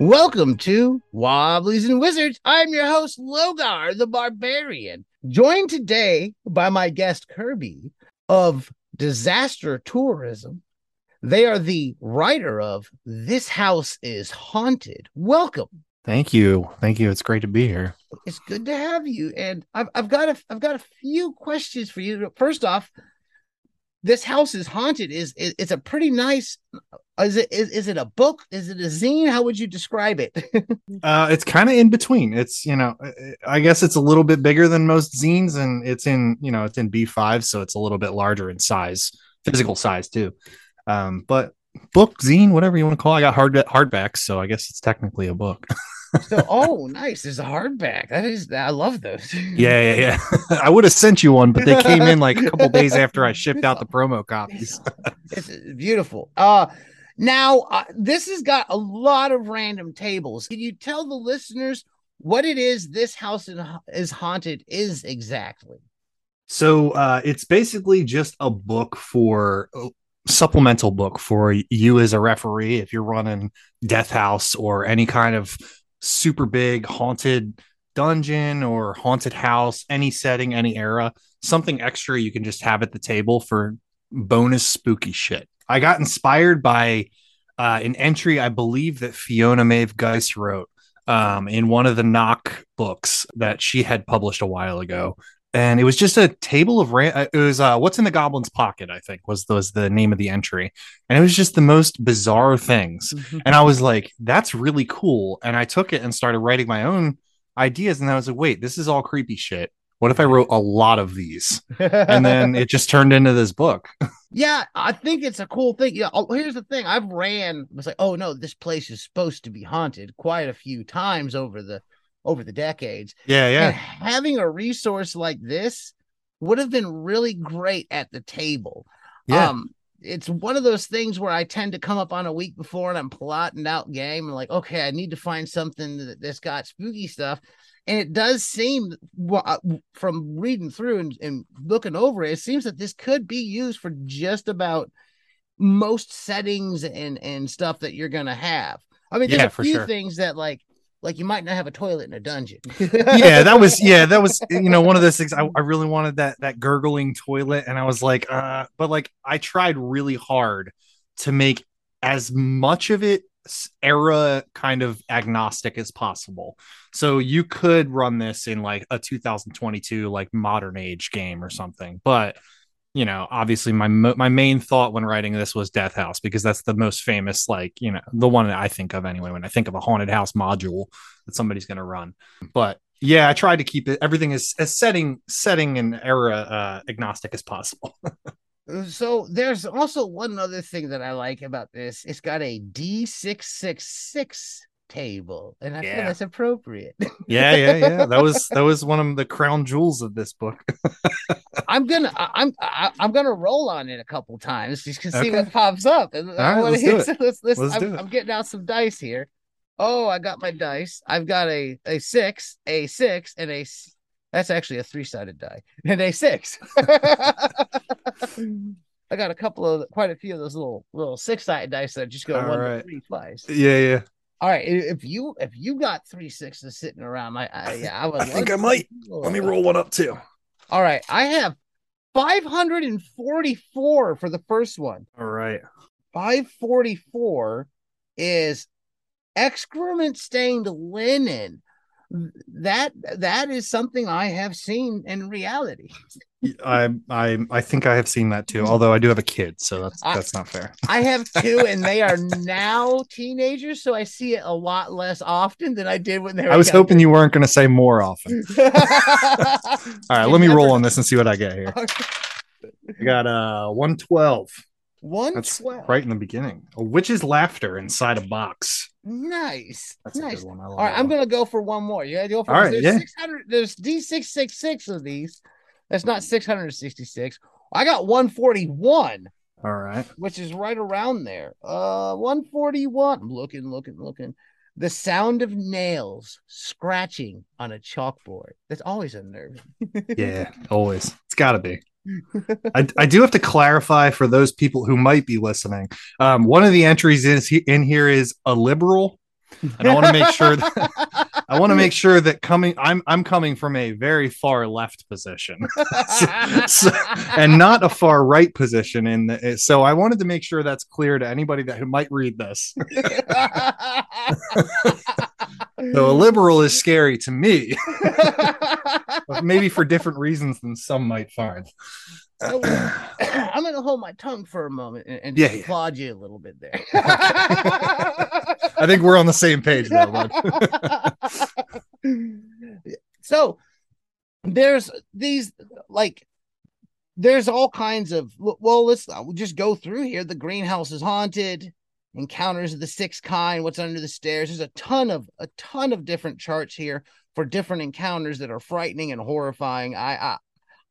Welcome to Wobblies and Wizards. I'm your host, Logar the Barbarian, joined today by my guest, Kirby of Disaster Tourism. They are the writer of This House is Haunted. Welcome. Thank you. Thank you. It's great to be here. It's good to have you. And I've, I've got a I've got a few questions for you. First off, this house is haunted is, is it's a pretty nice is it is, is it a book is it a zine how would you describe it uh it's kind of in between it's you know i guess it's a little bit bigger than most zines and it's in you know it's in b5 so it's a little bit larger in size physical size too um but book zine whatever you want to call it. i got hard hardbacks so i guess it's technically a book so, oh, nice. There's a hardback. That is, I love those. yeah, yeah, yeah. I would have sent you one, but they came in like a couple days after I shipped out the promo copies. it's beautiful. Uh, now uh, this has got a lot of random tables. Can you tell the listeners what it is this house is haunted is exactly? So uh, it's basically just a book for uh, supplemental book for you as a referee if you're running Death House or any kind of super big haunted dungeon or haunted house, any setting, any era, something extra you can just have at the table for bonus spooky shit. I got inspired by uh, an entry I believe that Fiona Maeve Geist wrote um, in one of the knock books that she had published a while ago. And it was just a table of ran- it was uh, what's in the goblin's pocket I think was was the name of the entry, and it was just the most bizarre things. Mm-hmm. And I was like, "That's really cool." And I took it and started writing my own ideas, and I was like, "Wait, this is all creepy shit." What if I wrote a lot of these? and then it just turned into this book. Yeah, I think it's a cool thing. Yeah, oh, here's the thing. I've ran was like, oh no, this place is supposed to be haunted quite a few times over the over the decades. Yeah, yeah. And having a resource like this would have been really great at the table. Yeah. Um, it's one of those things where I tend to come up on a week before and I'm plotting out game and like, okay, I need to find something that, that's got spooky stuff and it does seem uh, from reading through and, and, looking over it, it seems that this could be used for just about most settings and and stuff that you're gonna have. I mean, there's yeah, a few sure. things that like like you might not have a toilet in a dungeon. yeah, that was yeah, that was you know one of those things. I, I really wanted that that gurgling toilet, and I was like, uh, but like I tried really hard to make as much of it era kind of agnostic as possible. So you could run this in like a 2022 like modern age game or something. But you know, obviously my my main thought when writing this was Death House because that's the most famous like, you know, the one that I think of anyway when I think of a haunted house module that somebody's going to run. But yeah, I tried to keep it everything as, as setting setting and era uh, agnostic as possible. So there's also one other thing that I like about this. It's got a D666 table, and I yeah. feel that's appropriate. yeah, yeah, yeah. That was that was one of the crown jewels of this book. I'm gonna I'm I, I'm gonna roll on it a couple times just to see okay. what pops up. And I want to hit. So let's, let's, let's I'm, I'm getting out some dice here. Oh, I got my dice. I've got a a six, a six, and a that's actually a three sided die and a six. I got a couple of quite a few of those little little six sided dice that just go All one right. three twice. Yeah, yeah. All right, if you if you got three sixes sitting around, I, I yeah, I would. I think I might. Let me roll one up too. All right, I have five hundred and forty four for the first one. All right, five forty four is excrement stained linen that that is something I have seen in reality. I I I think I have seen that too. Although I do have a kid, so that's I, that's not fair. I have two, and they are now teenagers, so I see it a lot less often than I did when they were. I was younger. hoping you weren't going to say more often. All right, let me roll on this and see what I get here. I got uh one twelve. One That's right in the beginning. A witch's laughter inside a box. Nice. That's nice. All right, I'm gonna go for one more. You gotta go for All right, there's yeah. 600 there's D666 of these. That's not 666. I got 141. All right. Which is right around there. Uh 141. I'm looking, looking, looking. The sound of nails scratching on a chalkboard. That's always unnerving. yeah, always. It's gotta be. I, I, do have to clarify for those people who might be listening. Um, one of the entries is in here is a liberal, and I want to make sure that I want to make sure that coming I'm I'm coming from a very far left position, so, so, and not a far right position. In the, so I wanted to make sure that's clear to anybody that who might read this. so a liberal is scary to me, maybe for different reasons than some might find. So, I'm going to hold my tongue for a moment and, and yeah, applaud yeah. you a little bit there. I think we're on the same page there, bud. so there's these like there's all kinds of well let's uh, we'll just go through here the greenhouse is haunted encounters of the sixth kind what's under the stairs there's a ton of a ton of different charts here for different encounters that are frightening and horrifying i i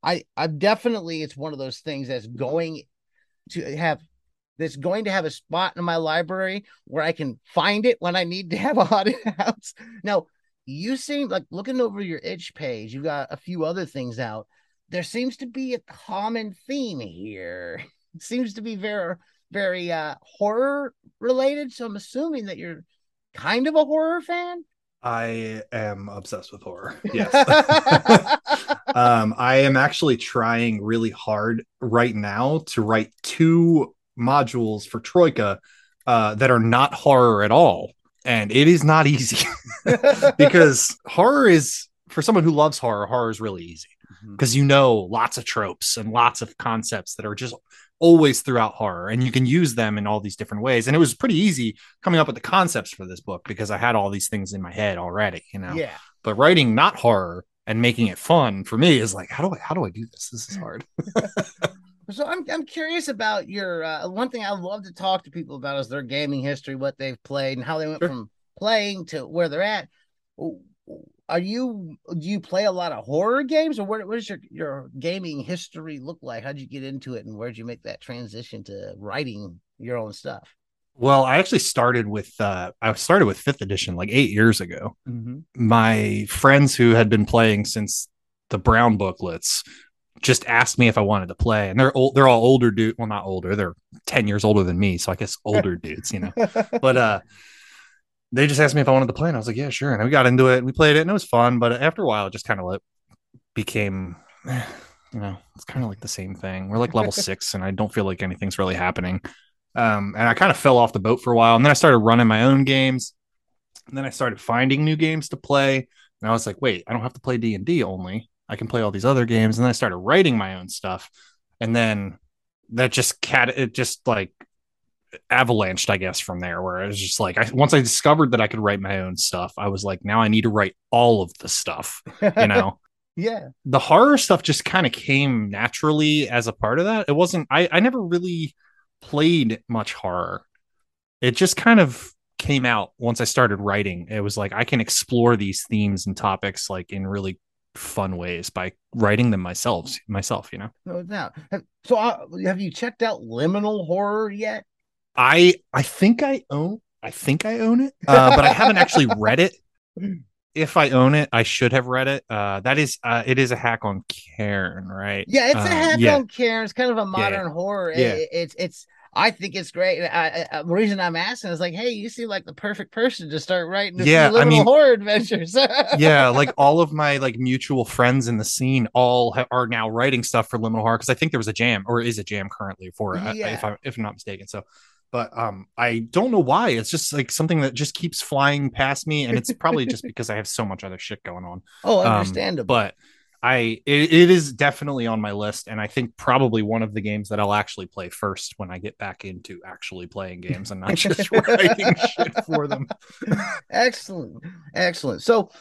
I I definitely it's one of those things that's going to have that's going to have a spot in my library where I can find it when I need to have a haunted house. Now, you seem like looking over your itch page, You've got a few other things out. There seems to be a common theme here. It seems to be very very uh horror related. So I'm assuming that you're kind of a horror fan. I am obsessed with horror. Yes. um, I am actually trying really hard right now to write two modules for Troika uh, that are not horror at all. And it is not easy because horror is, for someone who loves horror, horror is really easy because mm-hmm. you know lots of tropes and lots of concepts that are just always throughout horror and you can use them in all these different ways. And it was pretty easy coming up with the concepts for this book because i had all these things in my head already you know? Yeah. But writing not horror and making it fun for me is like how do i how do i do this? This is hard. So i'm, I'm curious about your uh, one thing i love to talk to people about is their gaming history what they've played and how they went sure. from playing to where they're at are you do you play a lot of horror games or what, what does your your gaming history look like? How'd you get into it and where'd you make that transition to writing your own stuff? Well i actually started with uh i started with fifth edition like eight years ago. Mm-hmm. my friends who had been playing since the brown booklets just asked me if i wanted to play and they're old they're all older dude well not older they're 10 years older than me so i guess older dudes you know. But uh they just asked me if I wanted to play, and I was like, yeah, sure. And we got into it, we played it, and it was fun. But after a while, it just kind of like became, you know, it's kind of like the same thing. We're like level six, and I don't feel like anything's really happening. Um, and I kind of fell off the boat for a while, and then I started running my own games, and then I started finding new games to play. And I was like, wait, I don't have to play D and D only. I can play all these other games. And then I started writing my own stuff, and then that just cat it just like avalanched, I guess, from there, where I was just like, I, once I discovered that I could write my own stuff, I was like, now I need to write all of the stuff, you know? yeah. The horror stuff just kind of came naturally as a part of that. It wasn't, I, I never really played much horror. It just kind of came out once I started writing. It was like, I can explore these themes and topics like in really fun ways by writing them myself myself you know no doubt so uh, have you checked out liminal horror yet I I think I own I think I own it, uh, but I haven't actually read it. If I own it, I should have read it. Uh, that is, uh, it is a hack on Cairn, right? Yeah, it's a uh, hack yeah. on Cairn. It's kind of a modern yeah. horror. Yeah. It, it's it's. I think it's great. I, I, the reason I'm asking is like, hey, you seem like the perfect person to start writing yeah, I mean, horror adventures. yeah, like all of my like mutual friends in the scene all ha- are now writing stuff for liminal horror because I think there was a jam or is a jam currently for it, yeah. if I if I'm not mistaken. So but um i don't know why. It's just like something that just keeps flying past me and it's probably just because i have so much other shit going on. Oh understandable. um, but i it, it is definitely on my list and i think probably one of the games that i'll actually play first when i get back into actually playing games and not just writing shit for them. Excellent. Excellent. So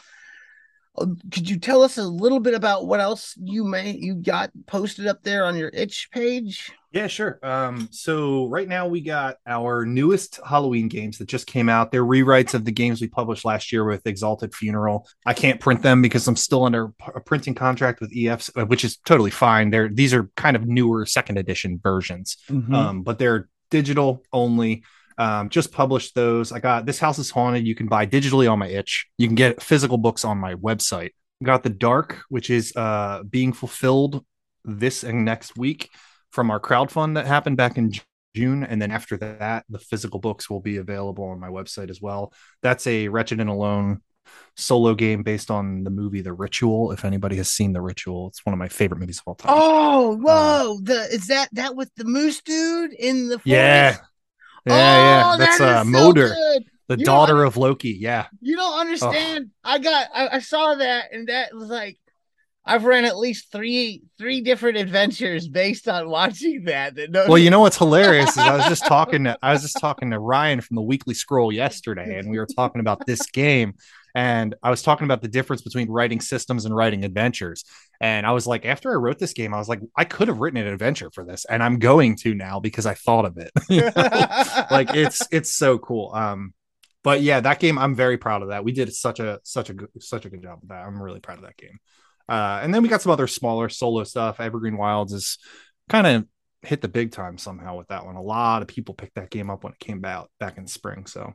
could you tell us a little bit about what else you may you got posted up there on your itch page yeah, sure. Um, so right now we got our newest Halloween games that just came out. They're rewrites of the games we published last year with Exalted Funeral. I can't print them because I'm still under a printing contract with EFs, uh, which is totally fine. They're these are kind of newer second edition versions, mm-hmm. um, but they're digital only. Um, just published those. I got This House is Haunted. You can buy digitally on my itch. You can get physical books on my website. Got The Dark, which is uh, being fulfilled this and next week from our crowd fund that happened back in June. And then after that, the physical books will be available on my website as well. That's a Wretched and Alone solo game based on the movie The Ritual. If anybody has seen The Ritual, it's one of my favorite movies of all time. Oh, uh, whoa! Uh, the is that that with the moose dude in the forest? Yeah, yeah, oh, yeah. That's that uh, Moder, so the you daughter of Loki. Yeah, you don't understand. Oh. I got, I, I saw that, and that was like I've ran at least three three different adventures based on watching that. that well, you know what's hilarious is I was just talking to I was just talking to Ryan from the Weekly Scroll yesterday, and we were talking about this game, and I was talking about the difference between writing systems and writing adventures. And I was like, after I wrote this game, I was like, I could have written an adventure for this, and I'm going to now because I thought of it. like it's it's so cool. Um, but yeah, that game I'm very proud of that. We did such a such a good such a good job with that. I'm really proud of that game. Uh, and then we got some other smaller solo stuff. Evergreen Wilds is kind of hit the big time somehow with that one. A lot of people picked that game up when it came out back in spring. So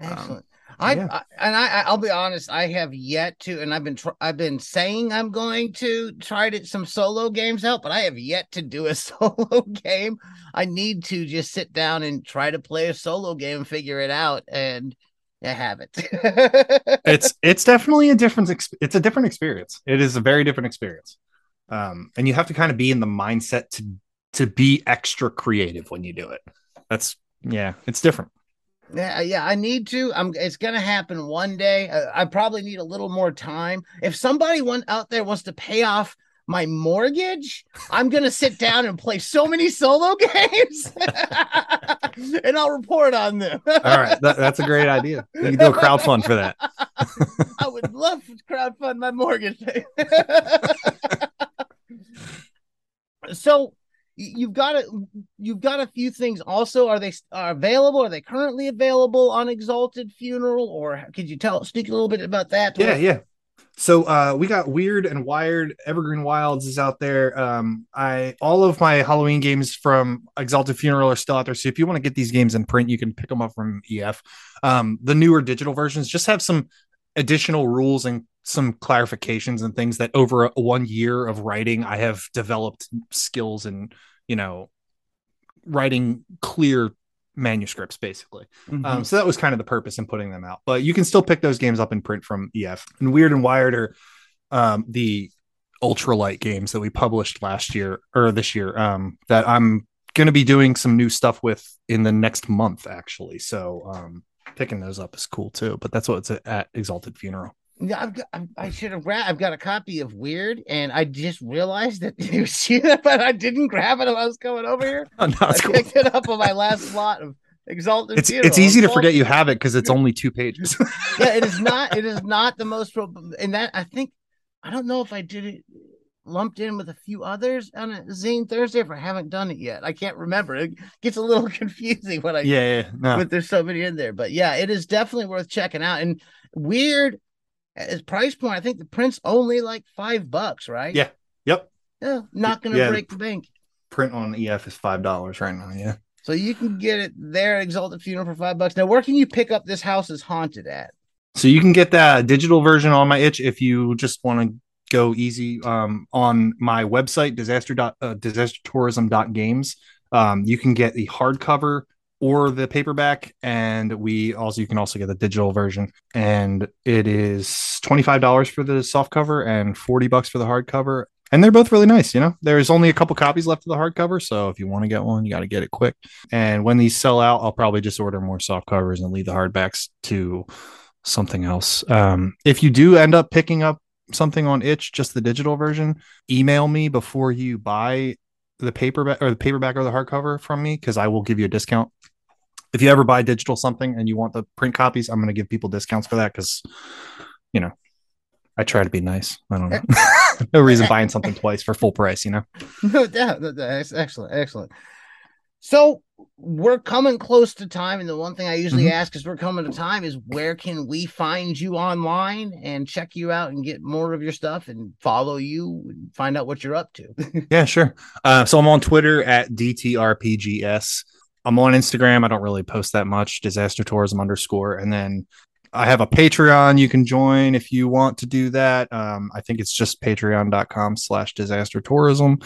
excellent. Um, I, yeah. I, and I I'll be honest, I have yet to, and I've been tr- I've been saying I'm going to try to some solo games out, but I have yet to do a solo game. I need to just sit down and try to play a solo game and figure it out. And I have it. it's it's definitely a different it's a different experience. It is a very different experience. Um, and you have to kind of be in the mindset to to be extra creative when you do it. That's yeah, it's different. Yeah, yeah, I need to. I'm. It's gonna happen one day. I, I probably need a little more time. If somebody one out there wants to pay off my mortgage, I'm gonna sit down and play so many solo games, and I'll report on them. All right, that, that's a great idea. You can do a crowdfund for that. I would love to crowdfund my mortgage. so you've got a you've got a few things also are they are available are they currently available on exalted funeral or could you tell speak a little bit about that yeah yeah so uh, we got Weird and Wired. Evergreen Wilds is out there. Um, I all of my Halloween games from Exalted Funeral are still out there. So if you want to get these games in print, you can pick them up from EF. Um, the newer digital versions just have some additional rules and some clarifications and things that over a, one year of writing, I have developed skills and you know writing clear manuscripts basically. Mm-hmm. Um, so that was kind of the purpose in putting them out. But you can still pick those games up in print from EF. And Weird and Wired are um, the ultralight games that we published last year or this year um, that I'm going to be doing some new stuff with in the next month actually. So um, picking those up is cool too. But that's what it's at Exalted Funeral. Yeah, I've got, I should have grabbed. I've got a copy of Weird, and I just realized that you see that, but I didn't grab it when I was coming over here. Oh, no, I cool. picked it up on my last lot of Exalted. It's it's easy to forget you have it because it's only two pages. yeah, it is not. It is not the most. And that I think I don't know if I did it lumped in with a few others on a Zine Thursday if I haven't done it yet. I can't remember. It gets a little confusing when I yeah, yeah no. but there's so many in there. But yeah, it is definitely worth checking out. And weird his price point, I think the print's only like five bucks, right? Yeah. Yep. Yeah. Not gonna yeah, break the bank. Print on EF is five dollars right now. Yeah. So you can get it there at Exalted Funeral for five bucks. Now, where can you pick up this house is haunted at? So you can get that digital version on my itch if you just want to go easy um, on my website disaster dot uh, disastertourism.games. Um, you can get the hardcover or the paperback and we also you can also get the digital version. And it is $25 for the soft cover and 40 bucks for the hardcover and they're both really nice you know? There's only a couple copies left of the hardcover so if you want to get one you got to get it quick. And when these sell out i'll probably just order more soft covers and leave the hardbacks to something else. Um, if you do end up picking up something on itch just the digital version email me before you buy the paperback or the paperback or the hardcover from me because I will give you a discount if you ever buy digital something and you want the print copies, I'm going to give people discounts for that because, you know, I try to be nice. I don't know. no reason buying something twice for full price, you know? No doubt. That's excellent. Excellent. So we're coming close to time. And the one thing I usually mm-hmm. ask as we're coming to time is where can we find you online and check you out and get more of your stuff and follow you and find out what you're up to? yeah, sure. Uh, so I'm on Twitter at DTRPGS. I'm on Instagram. I don't really post that much. Disaster tourism underscore, and then I have a Patreon you can join if you want to do that. Um, I think it's just patreon.com slash disaster tourism.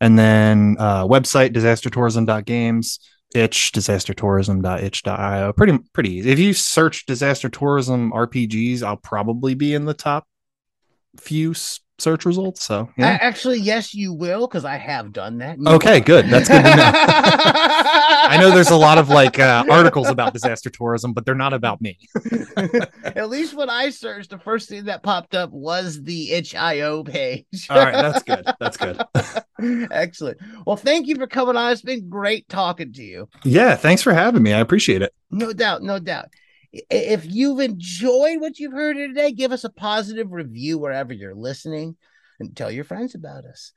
And then uh, website disastertourism.games, itch disastertourism.itch.io. Pretty pretty easy. If you search disaster tourism RPGs, I'll probably be in the top few search results. So yeah. actually, yes, you will because I have done that. Okay, good. That's good to know. I know there's a lot of like uh, articles about disaster tourism, but they're not about me. At least when I searched, the first thing that popped up was the itch.io page. All right, that's good. That's good. Excellent. Well, thank you for coming on. It's been great talking to you. Yeah, thanks for having me. I appreciate it. No doubt, no doubt if you've enjoyed what you've heard today, give us a positive review wherever you're listening and tell your friends about us.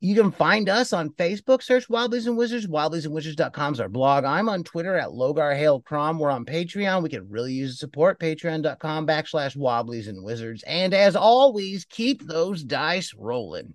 You can find us on Facebook, search Wobblies and Wizards. Wobbliesandwizards.com is our blog. I'm on Twitter at Logar Hale Crom. We're on Patreon. We could really use the support. Patreon.com backslash Wobblies and Wizards. And as always, keep those dice rolling.